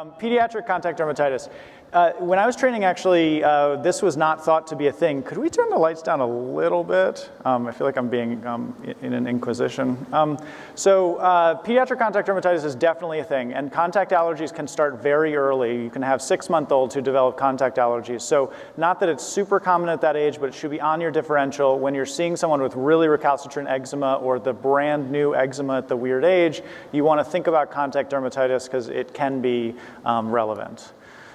Um, pediatric contact dermatitis. Uh, when I was training, actually, uh, this was not thought to be a thing. Could we turn the lights down a little bit? Um, I feel like I'm being um, in an inquisition. Um, so, uh, pediatric contact dermatitis is definitely a thing, and contact allergies can start very early. You can have six month olds who develop contact allergies. So, not that it's super common at that age, but it should be on your differential. When you're seeing someone with really recalcitrant eczema or the brand new eczema at the weird age, you want to think about contact dermatitis because it can be um, relevant.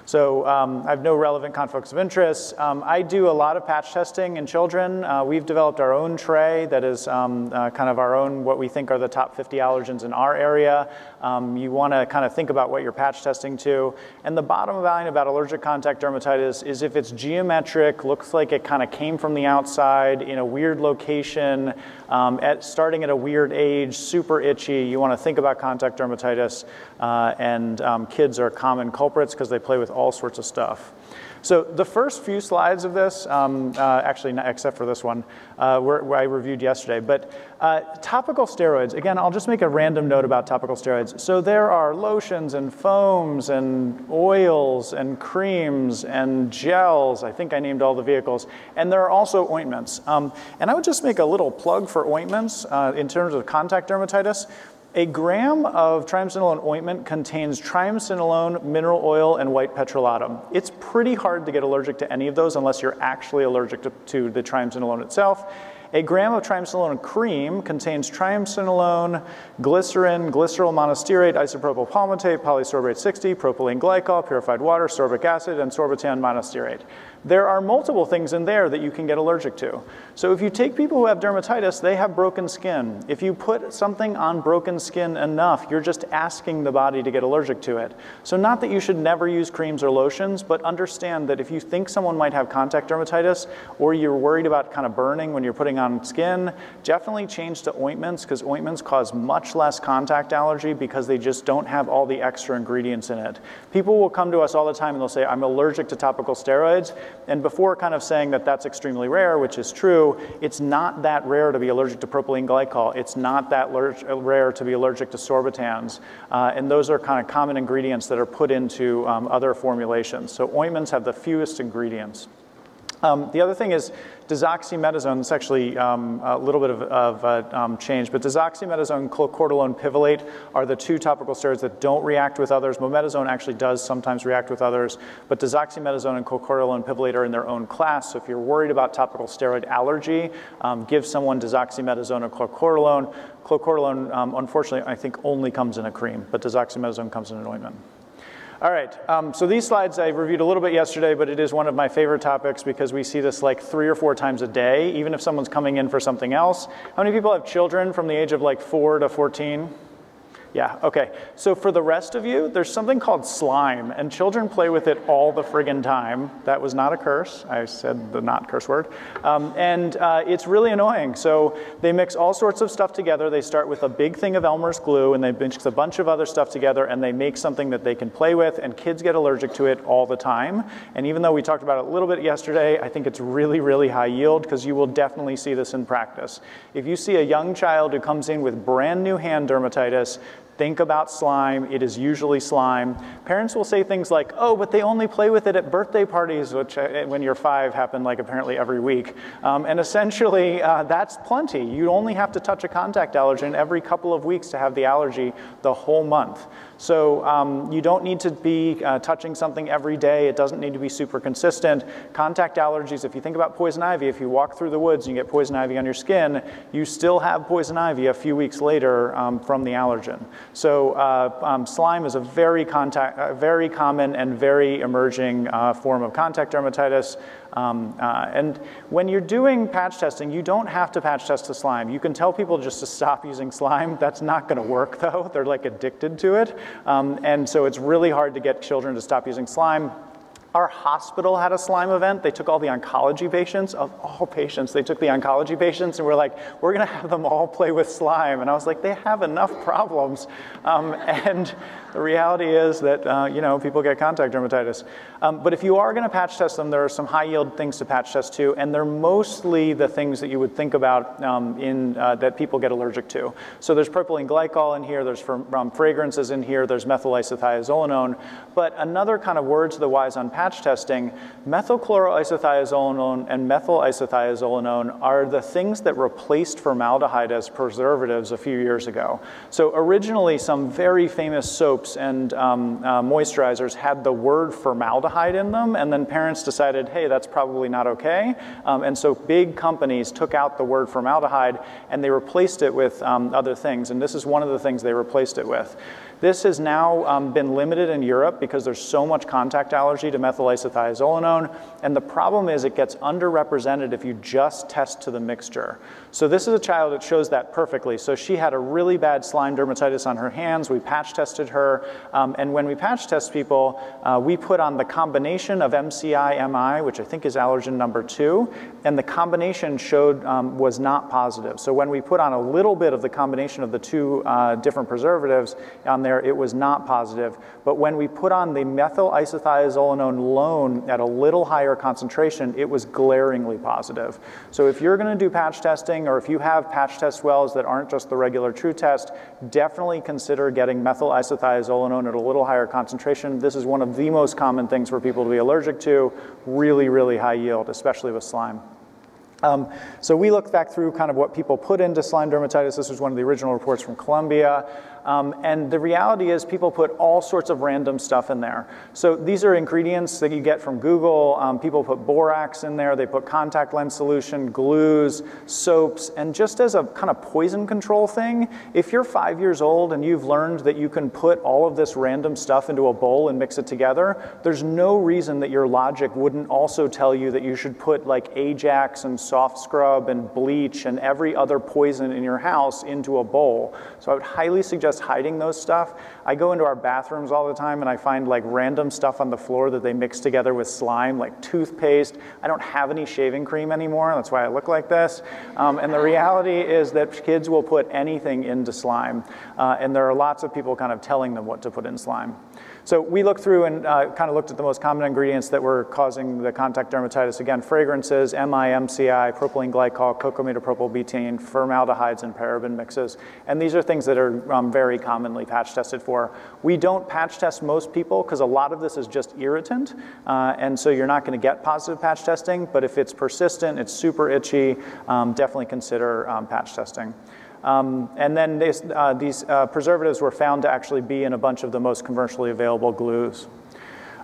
So um, I have no relevant conflicts of interest. Um, I do a lot of patch testing in children. Uh, we've developed our own tray that is um, uh, kind of our own, what we think are the top 50 allergens in our area. Um, you want to kind of think about what you're patch testing to. And the bottom line about allergic contact dermatitis is if it's geometric, looks like it kind of came from the outside in a weird location, um, at, starting at a weird age, super itchy, you want to think about contact dermatitis. Uh, and um, kids are common culprits because they play with all sorts of stuff. So the first few slides of this, um, uh, actually, not, except for this one, uh, were, I reviewed yesterday. But uh, topical steroids, again, I'll just make a random note about topical steroids. So there are lotions and foams and oils and creams and gels. I think I named all the vehicles. And there are also ointments. Um, and I would just make a little plug for ointments uh, in terms of contact dermatitis. A gram of triamcinolone ointment contains triamcinolone, mineral oil, and white petrolatum. It's pretty hard to get allergic to any of those unless you're actually allergic to, to the triamcinolone itself. A gram of triamcinolone cream contains triamcinolone, glycerin, glycerol monostearate, isopropyl palmitate, polysorbate 60, propylene glycol, purified water, sorbic acid, and sorbitan monostearate there are multiple things in there that you can get allergic to. So if you take people who have dermatitis, they have broken skin. If you put something on broken skin enough, you're just asking the body to get allergic to it. So not that you should never use creams or lotions, but understand that if you think someone might have contact dermatitis or you're worried about kind of burning when you're putting on skin, definitely change to ointments because ointments cause much less contact allergy because they just don't have all the extra ingredients in it. People will come to us all the time and they'll say, I'm allergic to topical steroids. And before kind of saying that that's extremely rare, which is true, it's not that rare to be allergic to propylene glycol. It's not that rare to be allergic to sorbitans. Uh, and those are kind of common ingredients that are put into um, other formulations. So ointments have the fewest ingredients. Um, the other thing is desoximetasone, it's actually um, a little bit of, of uh, um, change, but desoximetasone and pivalate are the two topical steroids that don't react with others. Mometasone actually does sometimes react with others, but desoximetasone and clocortolone pivalate are in their own class. So if you're worried about topical steroid allergy, um, give someone desoximetasone or clocortolone. Clocortolone, um, unfortunately, I think only comes in a cream, but desoximetasone comes in an ointment. All right, um, so these slides I reviewed a little bit yesterday, but it is one of my favorite topics because we see this like three or four times a day, even if someone's coming in for something else. How many people have children from the age of like four to 14? Yeah, okay. So for the rest of you, there's something called slime, and children play with it all the friggin' time. That was not a curse. I said the not curse word. Um, and uh, it's really annoying. So they mix all sorts of stuff together. They start with a big thing of Elmer's glue, and they mix a bunch of other stuff together, and they make something that they can play with, and kids get allergic to it all the time. And even though we talked about it a little bit yesterday, I think it's really, really high yield because you will definitely see this in practice. If you see a young child who comes in with brand new hand dermatitis, Think about slime. It is usually slime. Parents will say things like, oh, but they only play with it at birthday parties, which uh, when you're five happen like apparently every week. Um, and essentially, uh, that's plenty. You only have to touch a contact allergen every couple of weeks to have the allergy the whole month. So um, you don't need to be uh, touching something every day. It doesn't need to be super consistent. Contact allergies, if you think about poison ivy, if you walk through the woods and you get poison ivy on your skin, you still have poison ivy a few weeks later um, from the allergen. So uh, um, slime is a very, contact, uh, very common and very emerging uh, form of contact dermatitis. Um, uh, and when you're doing patch testing, you don't have to patch test the slime. You can tell people just to stop using slime. That's not going to work, though. They're like addicted to it. Um, and so it's really hard to get children to stop using slime. Our hospital had a slime event. They took all the oncology patients, of all patients, they took the oncology patients and were like, we're going to have them all play with slime. And I was like, they have enough problems. Um, and the reality is that, uh, you know, people get contact dermatitis. Um, but if you are going to patch test them, there are some high yield things to patch test too. And they're mostly the things that you would think about um, in, uh, that people get allergic to. So there's propylene glycol in here, there's from, um, fragrances in here, there's methyl isothiazolinone. But another kind of word to the wise on patch testing, methylchloroisothiazolinone and methyl isothiazolinone are the things that replaced formaldehyde as preservatives a few years ago. So originally, some very famous soaps and um, uh, moisturizers had the word formaldehyde in them, and then parents decided, hey, that's probably not okay. Um, and so big companies took out the word formaldehyde and they replaced it with um, other things. And this is one of the things they replaced it with. This has now um, been limited in Europe because there's so much contact allergy to methyl isothiazolinone. And the problem is it gets underrepresented if you just test to the mixture. So this is a child that shows that perfectly. So she had a really bad slime dermatitis on her hands. We patch tested her. Um, and when we patch test people, uh, we put on the combination of MCI, MI, which I think is allergen number two. And the combination showed um, was not positive. So when we put on a little bit of the combination of the two uh, different preservatives on there, it was not positive. But when we put on the methyl isothiazolinone alone at a little higher concentration, it was glaringly positive. So if you're going to do patch testing or if you have patch test wells that aren't just the regular true test, definitely consider getting methyl isothiazolinone at a little higher concentration. This is one of the most common things for people to be allergic to, really, really high yield, especially with slime. Um, so we looked back through kind of what people put into slime dermatitis. This was one of the original reports from Columbia. Um, and the reality is, people put all sorts of random stuff in there. So these are ingredients that you get from Google. Um, people put borax in there, they put contact lens solution, glues, soaps, and just as a kind of poison control thing, if you're five years old and you've learned that you can put all of this random stuff into a bowl and mix it together, there's no reason that your logic wouldn't also tell you that you should put like Ajax and soft scrub and bleach and every other poison in your house into a bowl. So I would highly suggest hiding those stuff. I go into our bathrooms all the time and I find like random stuff on the floor that they mix together with slime, like toothpaste. I don't have any shaving cream anymore. That's why I look like this. Um, and the reality is that kids will put anything into slime. Uh, and there are lots of people kind of telling them what to put in slime. So we looked through and uh, kind of looked at the most common ingredients that were causing the contact dermatitis. Again, fragrances, MIMCI, propylene glycol, cocamidopropyl betaine, formaldehydes, and paraben mixes. And these are things that are um, very commonly patch tested for. We don't patch test most people because a lot of this is just irritant. Uh, and so you're not going to get positive patch testing. But if it's persistent, it's super itchy, um, definitely consider um, patch testing. Um, and then this, uh, these uh, preservatives were found to actually be in a bunch of the most commercially available glues.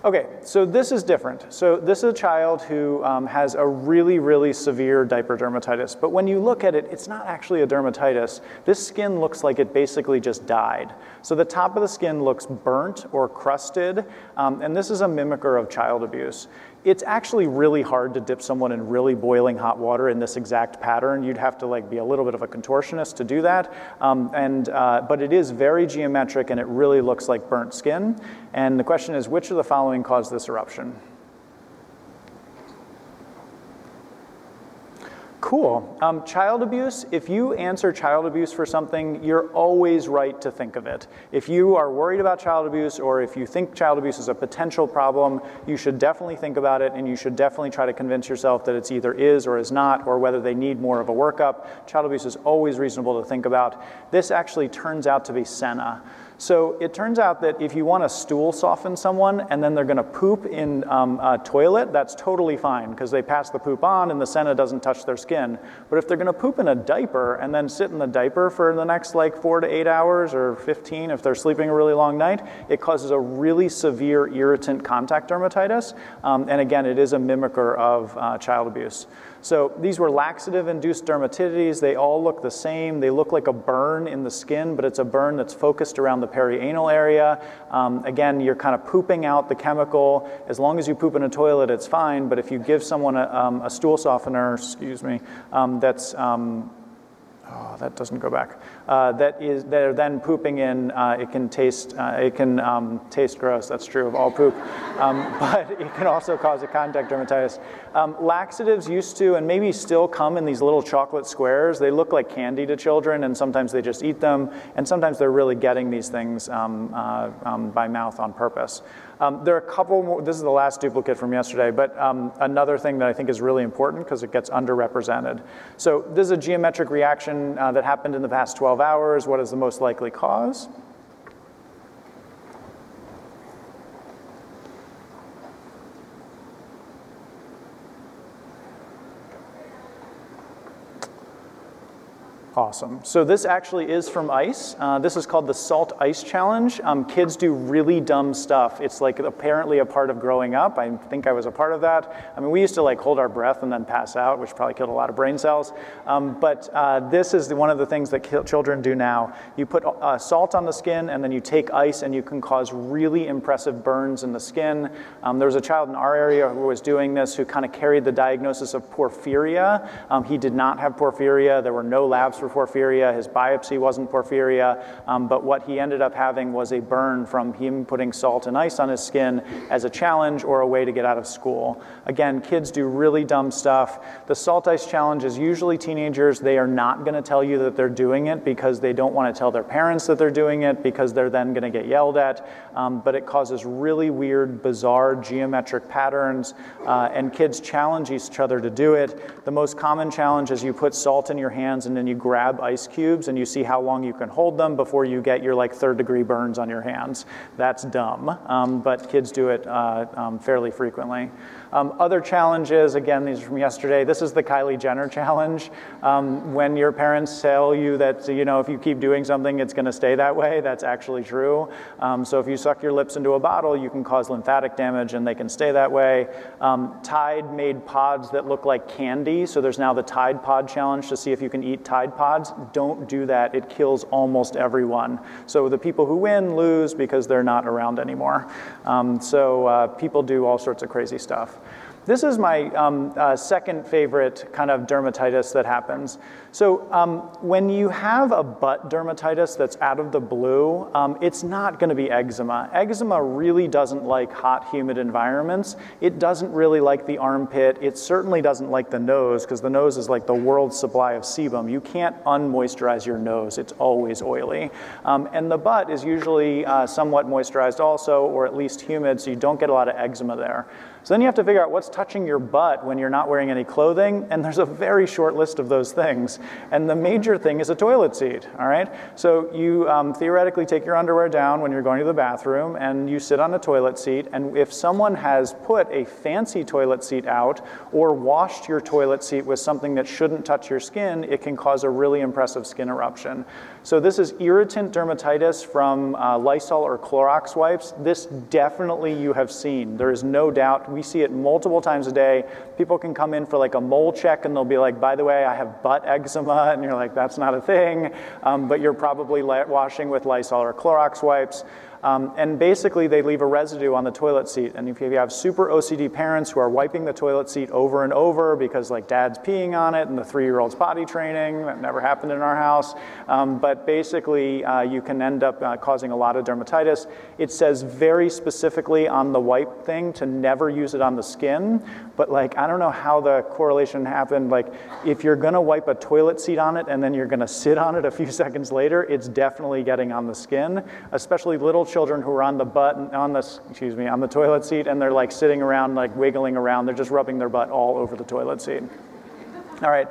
Okay, so this is different. So this is a child who um, has a really, really severe diaper dermatitis. But when you look at it, it's not actually a dermatitis. This skin looks like it basically just died. So the top of the skin looks burnt or crusted, um, and this is a mimicker of child abuse. It's actually really hard to dip someone in really boiling hot water in this exact pattern. You'd have to like be a little bit of a contortionist to do that. Um, and, uh, but it is very geometric and it really looks like burnt skin. And the question is, which of the following caused this eruption? Cool. Um, child abuse, if you answer child abuse for something, you're always right to think of it. If you are worried about child abuse or if you think child abuse is a potential problem, you should definitely think about it and you should definitely try to convince yourself that it's either is or is not or whether they need more of a workup. Child abuse is always reasonable to think about. This actually turns out to be senna. So it turns out that if you want to stool soften someone and then they're going to poop in um, a toilet, that's totally fine because they pass the poop on and the senna doesn't touch their skin. But if they're going to poop in a diaper and then sit in the diaper for the next like four to eight hours or 15 if they're sleeping a really long night, it causes a really severe irritant contact dermatitis. Um, and again, it is a mimicker of uh, child abuse. So these were laxative-induced dermatitis. They all look the same. They look like a burn in the skin, but it's a burn that's focused around the perianal area. Um, again, you're kind of pooping out the chemical. As long as you poop in a toilet, it's fine. But if you give someone a, um, a stool softener, excuse me, um, that's um, oh, that doesn't go back. Uh, that is, that are then pooping in. Uh, it can taste, uh, it can um, taste gross. That's true of all poop, um, but it can also cause a contact dermatitis. Um, laxatives used to, and maybe still come in these little chocolate squares. They look like candy to children, and sometimes they just eat them, and sometimes they're really getting these things um, uh, um, by mouth on purpose. Um, there are a couple more, this is the last duplicate from yesterday, but um, another thing that I think is really important because it gets underrepresented. So this is a geometric reaction uh, that happened in the past 12 hours. What is the most likely cause? Awesome. So this actually is from ICE. Uh, this is called the Salt Ice Challenge. Um, kids do really dumb stuff. It's like apparently a part of growing up. I think I was a part of that. I mean, we used to like hold our breath and then pass out, which probably killed a lot of brain cells. Um, but uh, this is one of the things that children do now. You put uh, salt on the skin and then you take ice and you can cause really impressive burns in the skin. Um, there was a child in our area who was doing this who kind of carried the diagnosis of porphyria. Um, he did not have porphyria. There were no labs for porphyria. His biopsy wasn't porphyria, um, but what he ended up having was a burn from him putting salt and ice on his skin as a challenge or a way to get out of school. Again, kids do really dumb stuff. The salt ice challenge is usually teenagers. They are not going to tell you that they're doing it because they don't want to tell their parents that they're doing it because they're then going to get yelled at. Um, but it causes really weird, bizarre geometric patterns, uh, and kids challenge each other to do it. The most common challenge is you put salt in your hands and then you grab ice cubes and you see how long you can hold them before you get your like third degree burns on your hands. That's dumb, um, but kids do it uh, um, fairly frequently. Um, other challenges, again, these are from yesterday. This is the Kylie Jenner challenge. Um, when your parents tell you that, you know, if you keep doing something, it's going to stay that way, that's actually true. Um, so if you suck your lips into a bottle, you can cause lymphatic damage and they can stay that way. Um, Tide made pods that look like candy. So there's now the Tide Pod challenge to see if you can eat Tide Pods. Don't do that. It kills almost everyone. So the people who win lose because they're not around anymore. Um, so uh, people do all sorts of crazy stuff. This is my um, uh, second favorite kind of dermatitis that happens. So um, when you have a butt dermatitis that's out of the blue, um, it's not going to be eczema. Eczema really doesn't like hot, humid environments. It doesn't really like the armpit. It certainly doesn't like the nose because the nose is like the world's supply of sebum. You can't unmoisturize your nose. It's always oily. Um, and the butt is usually uh, somewhat moisturized also, or at least humid, so you don't get a lot of eczema there. So then you have to figure out what's touching your butt when you're not wearing any clothing, and there's a very short list of those things. And the major thing is a toilet seat, all right? So you um, theoretically take your underwear down when you're going to the bathroom, and you sit on a toilet seat, and if someone has put a fancy toilet seat out or washed your toilet seat with something that shouldn't touch your skin, it can cause a really impressive skin eruption. So this is irritant dermatitis from uh, Lysol or Clorox wipes. This definitely you have seen. There is no doubt. We see it multiple times a day. People can come in for like a mole check and they'll be like, by the way, I have butt eczema. And you're like, that's not a thing. Um, but you're probably washing with Lysol or Clorox wipes. Um, and basically, they leave a residue on the toilet seat. And if you have super OCD parents who are wiping the toilet seat over and over because, like, dad's peeing on it and the three year old's potty training, that never happened in our house. Um, but basically, uh, you can end up uh, causing a lot of dermatitis. It says very specifically on the wipe thing to never use it on the skin. But, like, I don't know how the correlation happened. Like, if you're going to wipe a toilet seat on it and then you're going to sit on it a few seconds later, it's definitely getting on the skin, especially little children who are on the butt on the excuse me on the toilet seat and they're like sitting around like wiggling around they're just rubbing their butt all over the toilet seat all right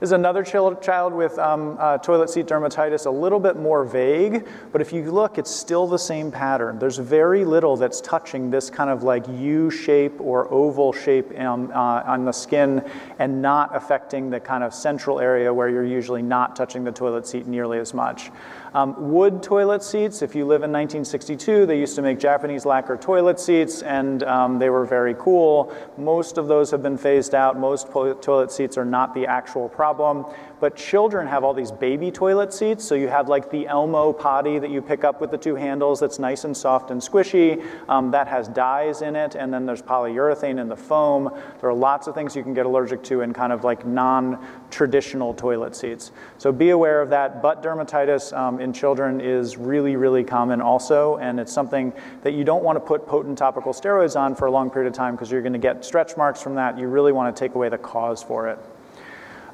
there's another child with um, uh, toilet seat dermatitis, a little bit more vague, but if you look, it's still the same pattern. There's very little that's touching this kind of like U shape or oval shape um, uh, on the skin and not affecting the kind of central area where you're usually not touching the toilet seat nearly as much. Um, wood toilet seats, if you live in 1962, they used to make Japanese lacquer toilet seats and um, they were very cool. Most of those have been phased out. Most toilet seats are not the actual problem. But children have all these baby toilet seats. So you have like the Elmo potty that you pick up with the two handles that's nice and soft and squishy. Um, that has dyes in it. And then there's polyurethane in the foam. There are lots of things you can get allergic to in kind of like non traditional toilet seats. So be aware of that. Butt dermatitis um, in children is really, really common also. And it's something that you don't want to put potent topical steroids on for a long period of time because you're going to get stretch marks from that. You really want to take away the cause for it.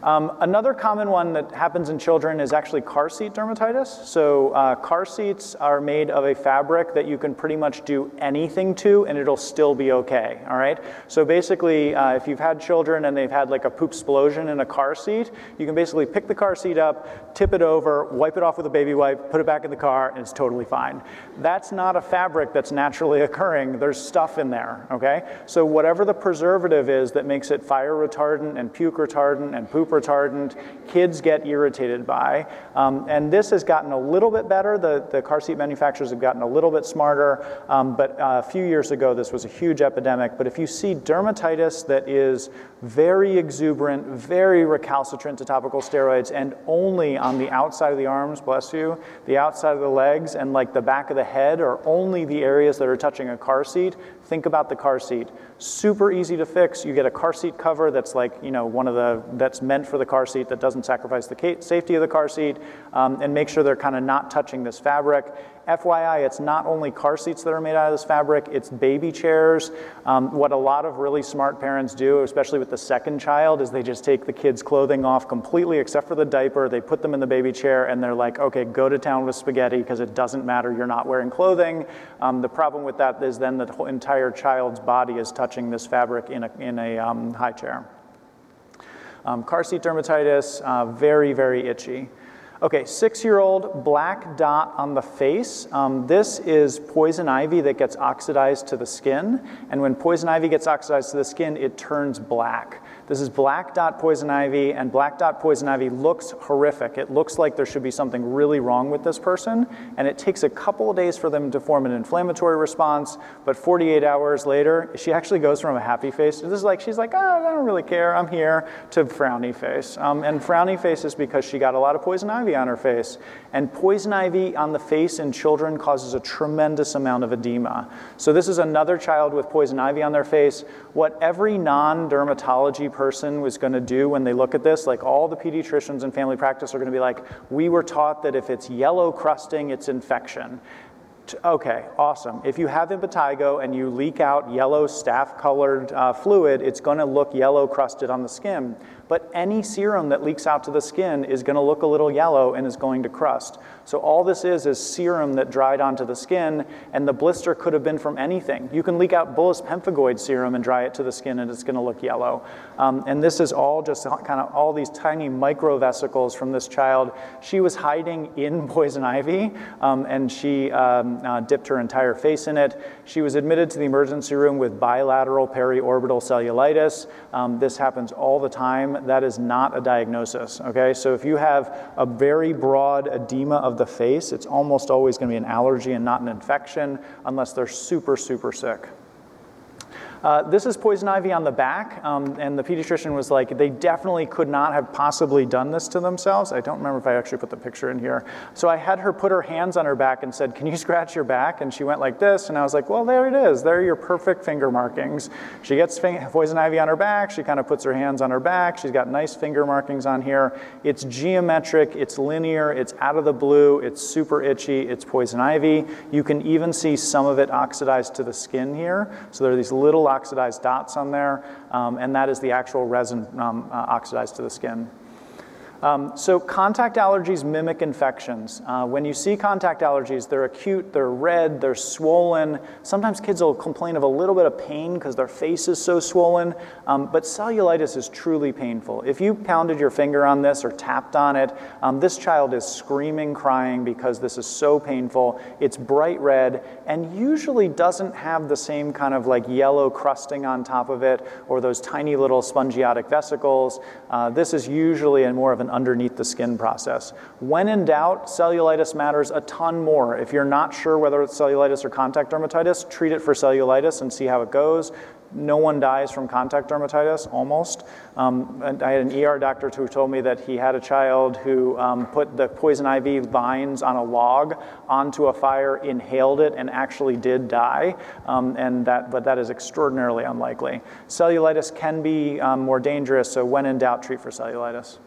Um, another common one that happens in children is actually car seat dermatitis. So, uh, car seats are made of a fabric that you can pretty much do anything to and it'll still be okay. All right. So, basically, uh, if you've had children and they've had like a poop explosion in a car seat, you can basically pick the car seat up, tip it over, wipe it off with a baby wipe, put it back in the car, and it's totally fine. That's not a fabric that's naturally occurring. There's stuff in there. Okay. So, whatever the preservative is that makes it fire retardant and puke retardant and poop retardant kids get irritated by. Um, and this has gotten a little bit better. The, the car seat manufacturers have gotten a little bit smarter. Um, but uh, a few years ago, this was a huge epidemic. But if you see dermatitis that is very exuberant, very recalcitrant to topical steroids, and only on the outside of the arms, bless you, the outside of the legs, and like the back of the head, or only the areas that are touching a car seat, think about the car seat. Super easy to fix. You get a car seat cover that's like, you know, one of the, that's meant for the car seat that doesn't sacrifice the safety of the car seat, um, and make sure they're kind of not touching this fabric. FYI, it's not only car seats that are made out of this fabric, it's baby chairs. Um, what a lot of really smart parents do, especially with the second child, is they just take the kid's clothing off completely except for the diaper. They put them in the baby chair and they're like, okay, go to town with spaghetti because it doesn't matter, you're not wearing clothing. Um, the problem with that is then the entire child's body is touching this fabric in a, in a um, high chair. Um, car seat dermatitis, uh, very, very itchy. Okay, six year old black dot on the face. Um, this is poison ivy that gets oxidized to the skin. And when poison ivy gets oxidized to the skin, it turns black. This is black dot poison ivy, and black dot poison ivy looks horrific. It looks like there should be something really wrong with this person, and it takes a couple of days for them to form an inflammatory response, but 48 hours later, she actually goes from a happy face, this is like, she's like, oh, I don't really care, I'm here, to frowny face. Um, and frowny face is because she got a lot of poison ivy on her face. And poison ivy on the face in children causes a tremendous amount of edema. So this is another child with poison ivy on their face. What every non-dermatology person was going to do when they look at this, like all the pediatricians in family practice are going to be like, we were taught that if it's yellow crusting, it's infection. Okay, awesome. If you have impetigo and you leak out yellow staph colored uh, fluid, it's going to look yellow crusted on the skin but any serum that leaks out to the skin is going to look a little yellow and is going to crust. So all this is is serum that dried onto the skin, and the blister could have been from anything. You can leak out bullous pemphigoid serum and dry it to the skin, and it's going to look yellow. Um, and this is all just kind of all these tiny microvesicles from this child. She was hiding in poison ivy, um, and she um, uh, dipped her entire face in it. She was admitted to the emergency room with bilateral periorbital cellulitis. Um, this happens all the time that is not a diagnosis, okay? So if you have a very broad edema of the face, it's almost always going to be an allergy and not an infection unless they're super, super sick. Uh, this is poison ivy on the back, um, and the pediatrician was like, they definitely could not have possibly done this to themselves. I don't remember if I actually put the picture in here. So I had her put her hands on her back and said, Can you scratch your back? And she went like this, and I was like, Well, there it is. There are your perfect finger markings. She gets poison ivy on her back, she kind of puts her hands on her back, she's got nice finger markings on here. It's geometric, it's linear, it's out of the blue, it's super itchy, it's poison ivy. You can even see some of it oxidized to the skin here. So there are these little oxidized dots on there, um, and that is the actual resin um, uh, oxidized to the skin. Um, so contact allergies mimic infections. Uh, when you see contact allergies, they're acute, they're red, they're swollen. Sometimes kids will complain of a little bit of pain because their face is so swollen, um, but cellulitis is truly painful. If you pounded your finger on this or tapped on it, um, this child is screaming, crying because this is so painful. It's bright red and usually doesn't have the same kind of like yellow crusting on top of it or those tiny little spongiotic vesicles. Uh, this is usually a more of an underneath the skin process. When in doubt, cellulitis matters a ton more. If you're not sure whether it's cellulitis or contact dermatitis, treat it for cellulitis and see how it goes. no one dies from contact dermatitis, almost. Um, I had an ER doctor who told me that he had a child who um, put the poison ivy vines on a log onto a fire, inhaled it, and actually did die. Um, and that, but that is extraordinarily unlikely. Cellulitis can be um, more dangerous, so when in doubt, treat for cellulitis.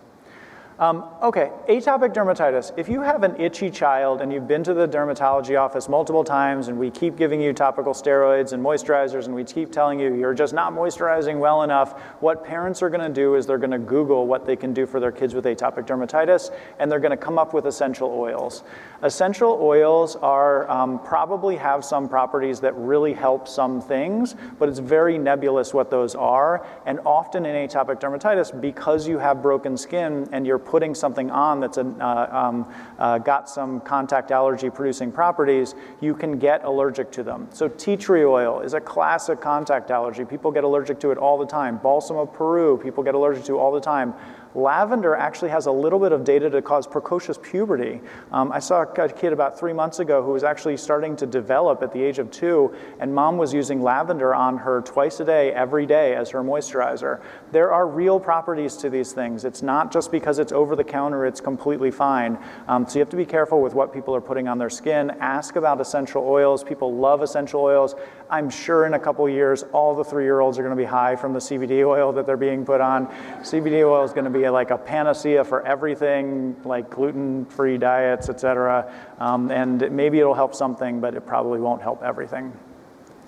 Um, okay, atopic dermatitis. If you have an itchy child and you've been to the dermatology office multiple times and we keep giving you topical steroids and moisturizers and we keep telling you you're just not moisturizing well enough, what parents are going to do is they're going to Google what they can do for their kids with atopic dermatitis and they're going to come up with essential oils. Essential oils are um, probably have some properties that really help some things, but it's very nebulous what those are. And often in atopic dermatitis, because you have broken skin and you're putting something on that's a, uh, um, uh, got some contact allergy producing properties, you can get allergic to them. So, tea tree oil is a classic contact allergy. People get allergic to it all the time. Balsam of Peru, people get allergic to all the time. Lavender actually has a little bit of data to cause precocious puberty. Um, I saw a kid about three months ago who was actually starting to develop at the age of two, and mom was using lavender on her twice a day, every day, as her moisturizer. There are real properties to these things. It's not just because it's over the counter, it's completely fine. Um, so you have to be careful with what people are putting on their skin. Ask about essential oils. People love essential oils. I'm sure in a couple years, all the three year olds are going to be high from the CBD oil that they're being put on. CBD oil is going to be like a panacea for everything, like gluten free diets, et cetera. Um, and maybe it'll help something, but it probably won't help everything.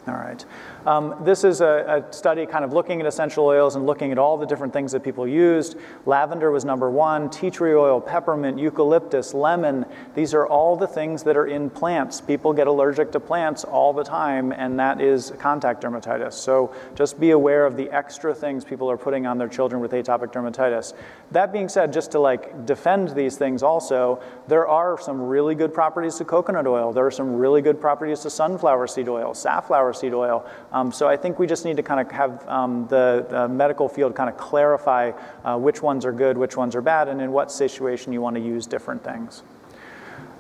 All right. Um, this is a, a, study kind of looking at essential oils and looking at all the different things that people used. Lavender was number one, tea tree oil, peppermint, eucalyptus, lemon. These are all the things that are in plants. People get allergic to plants all the time, and that is contact dermatitis. So just be aware of the extra things people are putting on their children with atopic dermatitis. That being said, just to like defend these things also, there are some really good properties to coconut oil. There are some really good properties to sunflower seed oil, safflower seed oil. Um, so I think we just need to kind of have um, the, the, medical field kind of clarify uh, which ones are good, which ones are bad, and in what situation you want to use different things.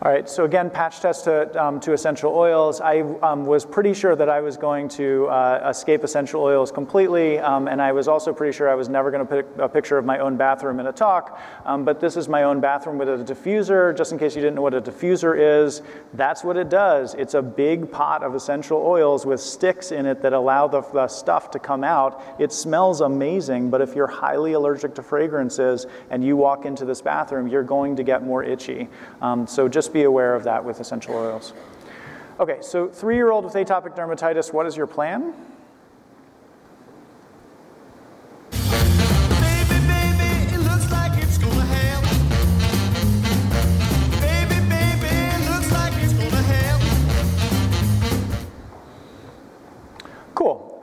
All right, so again, patch test to, um, to essential oils. I um, was pretty sure that I was going to uh, escape essential oils completely, um, and I was also pretty sure I was never going to put a picture of my own bathroom in a talk. Um, but this is my own bathroom with a diffuser. Just in case you didn't know what a diffuser is, that's what it does. It's a big pot of essential oils with sticks in it that allow the, the stuff to come out. It smells amazing, but if you're highly allergic to fragrances and you walk into this bathroom, you're going to get more itchy. Um, so just just be aware of that with essential oils. Okay, so three year old with atopic dermatitis, what is your plan?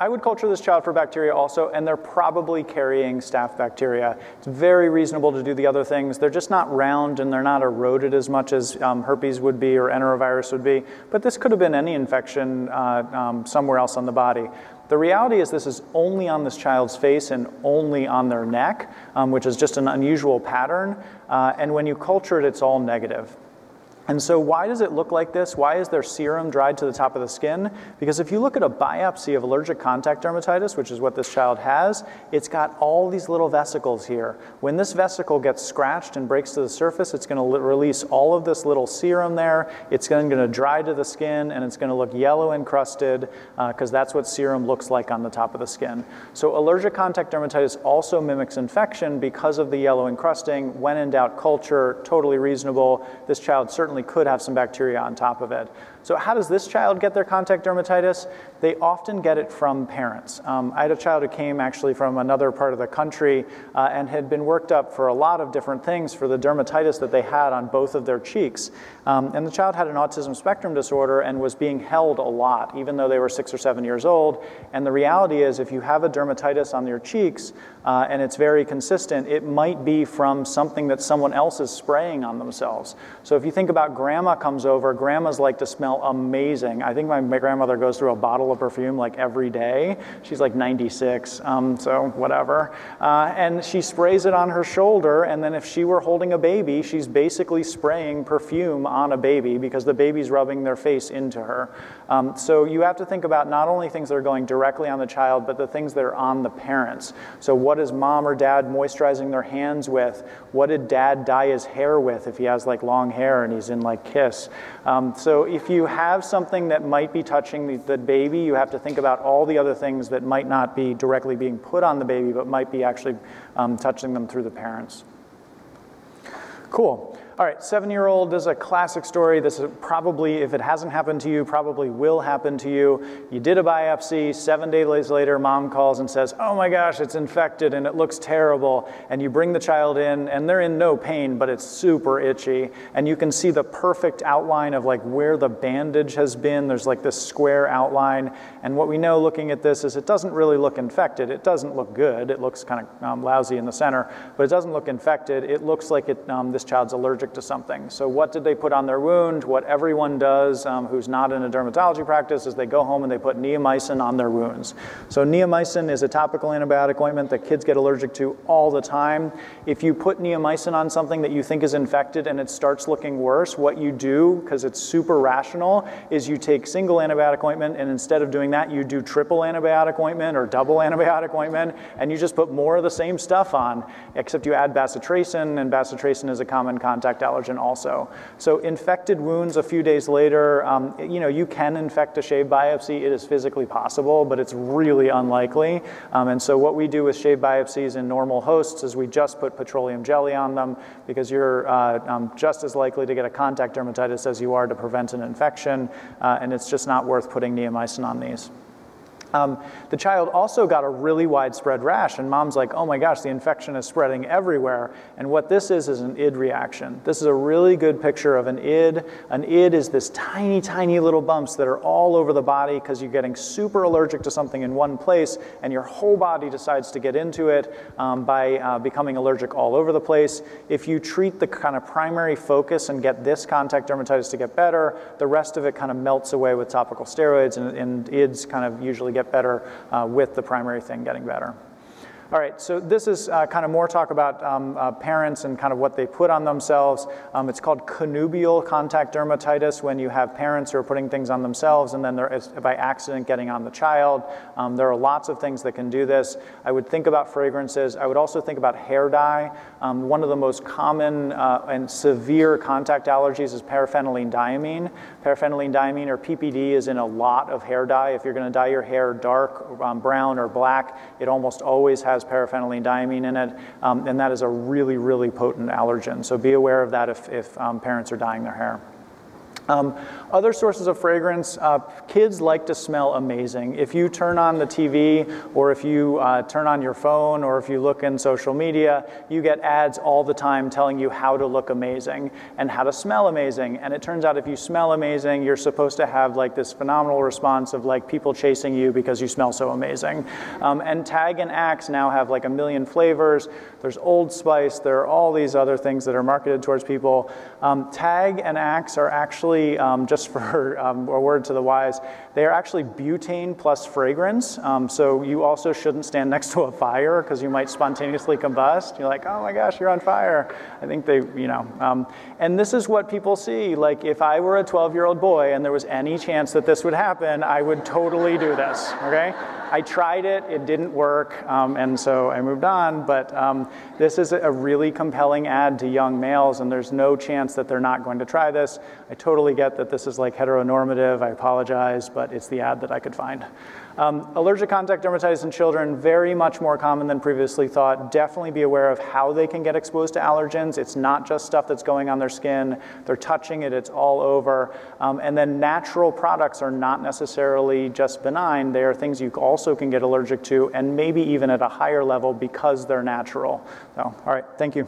I would culture this child for bacteria also, and they're probably carrying staph bacteria. It's very reasonable to do the other things. They're just not round and they're not eroded as much as um, herpes would be or enterovirus would be. But this could have been any infection uh, um, somewhere else on the body. The reality is, this is only on this child's face and only on their neck, um, which is just an unusual pattern. Uh, and when you culture it, it's all negative. And so, why does it look like this? Why is there serum dried to the top of the skin? Because if you look at a biopsy of allergic contact dermatitis, which is what this child has, it's got all these little vesicles here. When this vesicle gets scratched and breaks to the surface, it's going to release all of this little serum there. It's then going to dry to the skin and it's going to look yellow encrusted because uh, that's what serum looks like on the top of the skin. So, allergic contact dermatitis also mimics infection because of the yellow encrusting. When in doubt, culture, totally reasonable. This child certainly certainly could have some bacteria on top of it. So, how does this child get their contact dermatitis? They often get it from parents. Um, I had a child who came actually from another part of the country uh, and had been worked up for a lot of different things for the dermatitis that they had on both of their cheeks. Um, and the child had an autism spectrum disorder and was being held a lot, even though they were six or seven years old. And the reality is, if you have a dermatitis on your cheeks uh, and it's very consistent, it might be from something that someone else is spraying on themselves. So, if you think about grandma comes over, grandmas like to smell smell amazing. I think my, my grandmother goes through a bottle of perfume like every day. She's like 96, um, so whatever. Uh, and she sprays it on her shoulder, and then if she were holding a baby, she's basically spraying perfume on a baby because the baby's rubbing their face into her. Um, so you have to think about not only things that are going directly on the child, but the things that are on the parents. So what is mom or dad moisturizing their hands with? What did dad dye his hair with if he has like long hair and he's in like Kiss? Um, so if you have something that might be touching the, the baby, you have to think about all the other things that might not be directly being put on the baby, but might be actually um, touching them through the parents. Cool. All right, seven year old, is a classic story. This is probably, if it hasn't happened to you, probably will happen to you. You did a biopsy, seven days later, mom calls and says, Oh my gosh, it's infected and it looks terrible. And you bring the child in, and they're in no pain, but it's super itchy. And you can see the perfect outline of like where the bandage has been. There's like this square outline. And what we know looking at this is it doesn't really look infected. It doesn't look good. It looks kind of um, lousy in the center, but it doesn't look infected. It looks like it, um, this child's allergic to something. So, what did they put on their wound? What everyone does um, who's not in a dermatology practice is they go home and they put neomycin on their wounds. So, neomycin is a topical antibiotic ointment that kids get allergic to all the time. If you put neomycin on something that you think is infected and it starts looking worse, what you do, because it's super rational, is you take single antibiotic ointment and instead of doing that, you do triple antibiotic ointment or double antibiotic ointment, and you just put more of the same stuff on, except you add bacitracin, and bacitracin is a common contact allergen also. So infected wounds a few days later, um, you know, you can infect a shave biopsy. It is physically possible, but it's really unlikely. Um, and so what we do with shave biopsies in normal hosts is we just put petroleum jelly on them because you're uh, um, just as likely to get a contact dermatitis as you are to prevent an infection, uh, and it's just not worth putting neomycin on these. Um, the child also got a really widespread rash, and mom's like, oh my gosh, the infection is spreading everywhere. And what this is is an id reaction. This is a really good picture of an id. An id is this tiny, tiny little bumps that are all over the body because you're getting super allergic to something in one place, and your whole body decides to get into it um, by uh, becoming allergic all over the place. If you treat the kind of primary focus and get this contact dermatitis to get better, the rest of it kind of melts away with topical steroids, and, and ids kind of usually get get better uh, with the primary thing getting better. All right, so this is uh, kind of more talk about um, uh, parents and kind of what they put on themselves. Um, it's called connubial contact dermatitis when you have parents who are putting things on themselves and then they're by accident getting on the child. Um, there are lots of things that can do this. I would think about fragrances. I would also think about hair dye. Um, one of the most common uh, and severe contact allergies is paraphenylene diamine. Paraphenylene diamine or PPD is in a lot of hair dye. If you're going to dye your hair dark, um, brown, or black, it almost always has has paraphenylene diamine in it, um, and that is a really, really potent allergen. So be aware of that if, if um, parents are dyeing their hair. Um, other sources of fragrance, uh, kids like to smell amazing. If you turn on the TV or if you uh, turn on your phone or if you look in social media, you get ads all the time telling you how to look amazing and how to smell amazing. And it turns out if you smell amazing, you're supposed to have like this phenomenal response of like people chasing you because you smell so amazing. Um, and Tag and Axe now have like a million flavors. There's Old Spice, there are all these other things that are marketed towards people. Um, Tag and Axe are actually um, just for um, a word to the wise, they are actually butane plus fragrance. Um, so you also shouldn't stand next to a fire because you might spontaneously combust. You're like, oh my gosh, you're on fire. I think they, you know. Um, and this is what people see. Like, if I were a 12 year old boy and there was any chance that this would happen, I would totally do this, okay? I tried it, it didn't work, um, and so I moved on. But um, this is a really compelling ad to young males, and there's no chance that they're not going to try this. I totally get that this is like heteronormative. I apologize, but it's the ad that I could find. Um, allergic contact dermatitis in children, very much more common than previously thought. Definitely be aware of how they can get exposed to allergens. It's not just stuff that's going on their skin, they're touching it, it's all over. Um, and then natural products are not necessarily just benign, they are things you also can get allergic to, and maybe even at a higher level because they're natural. So, all right, thank you.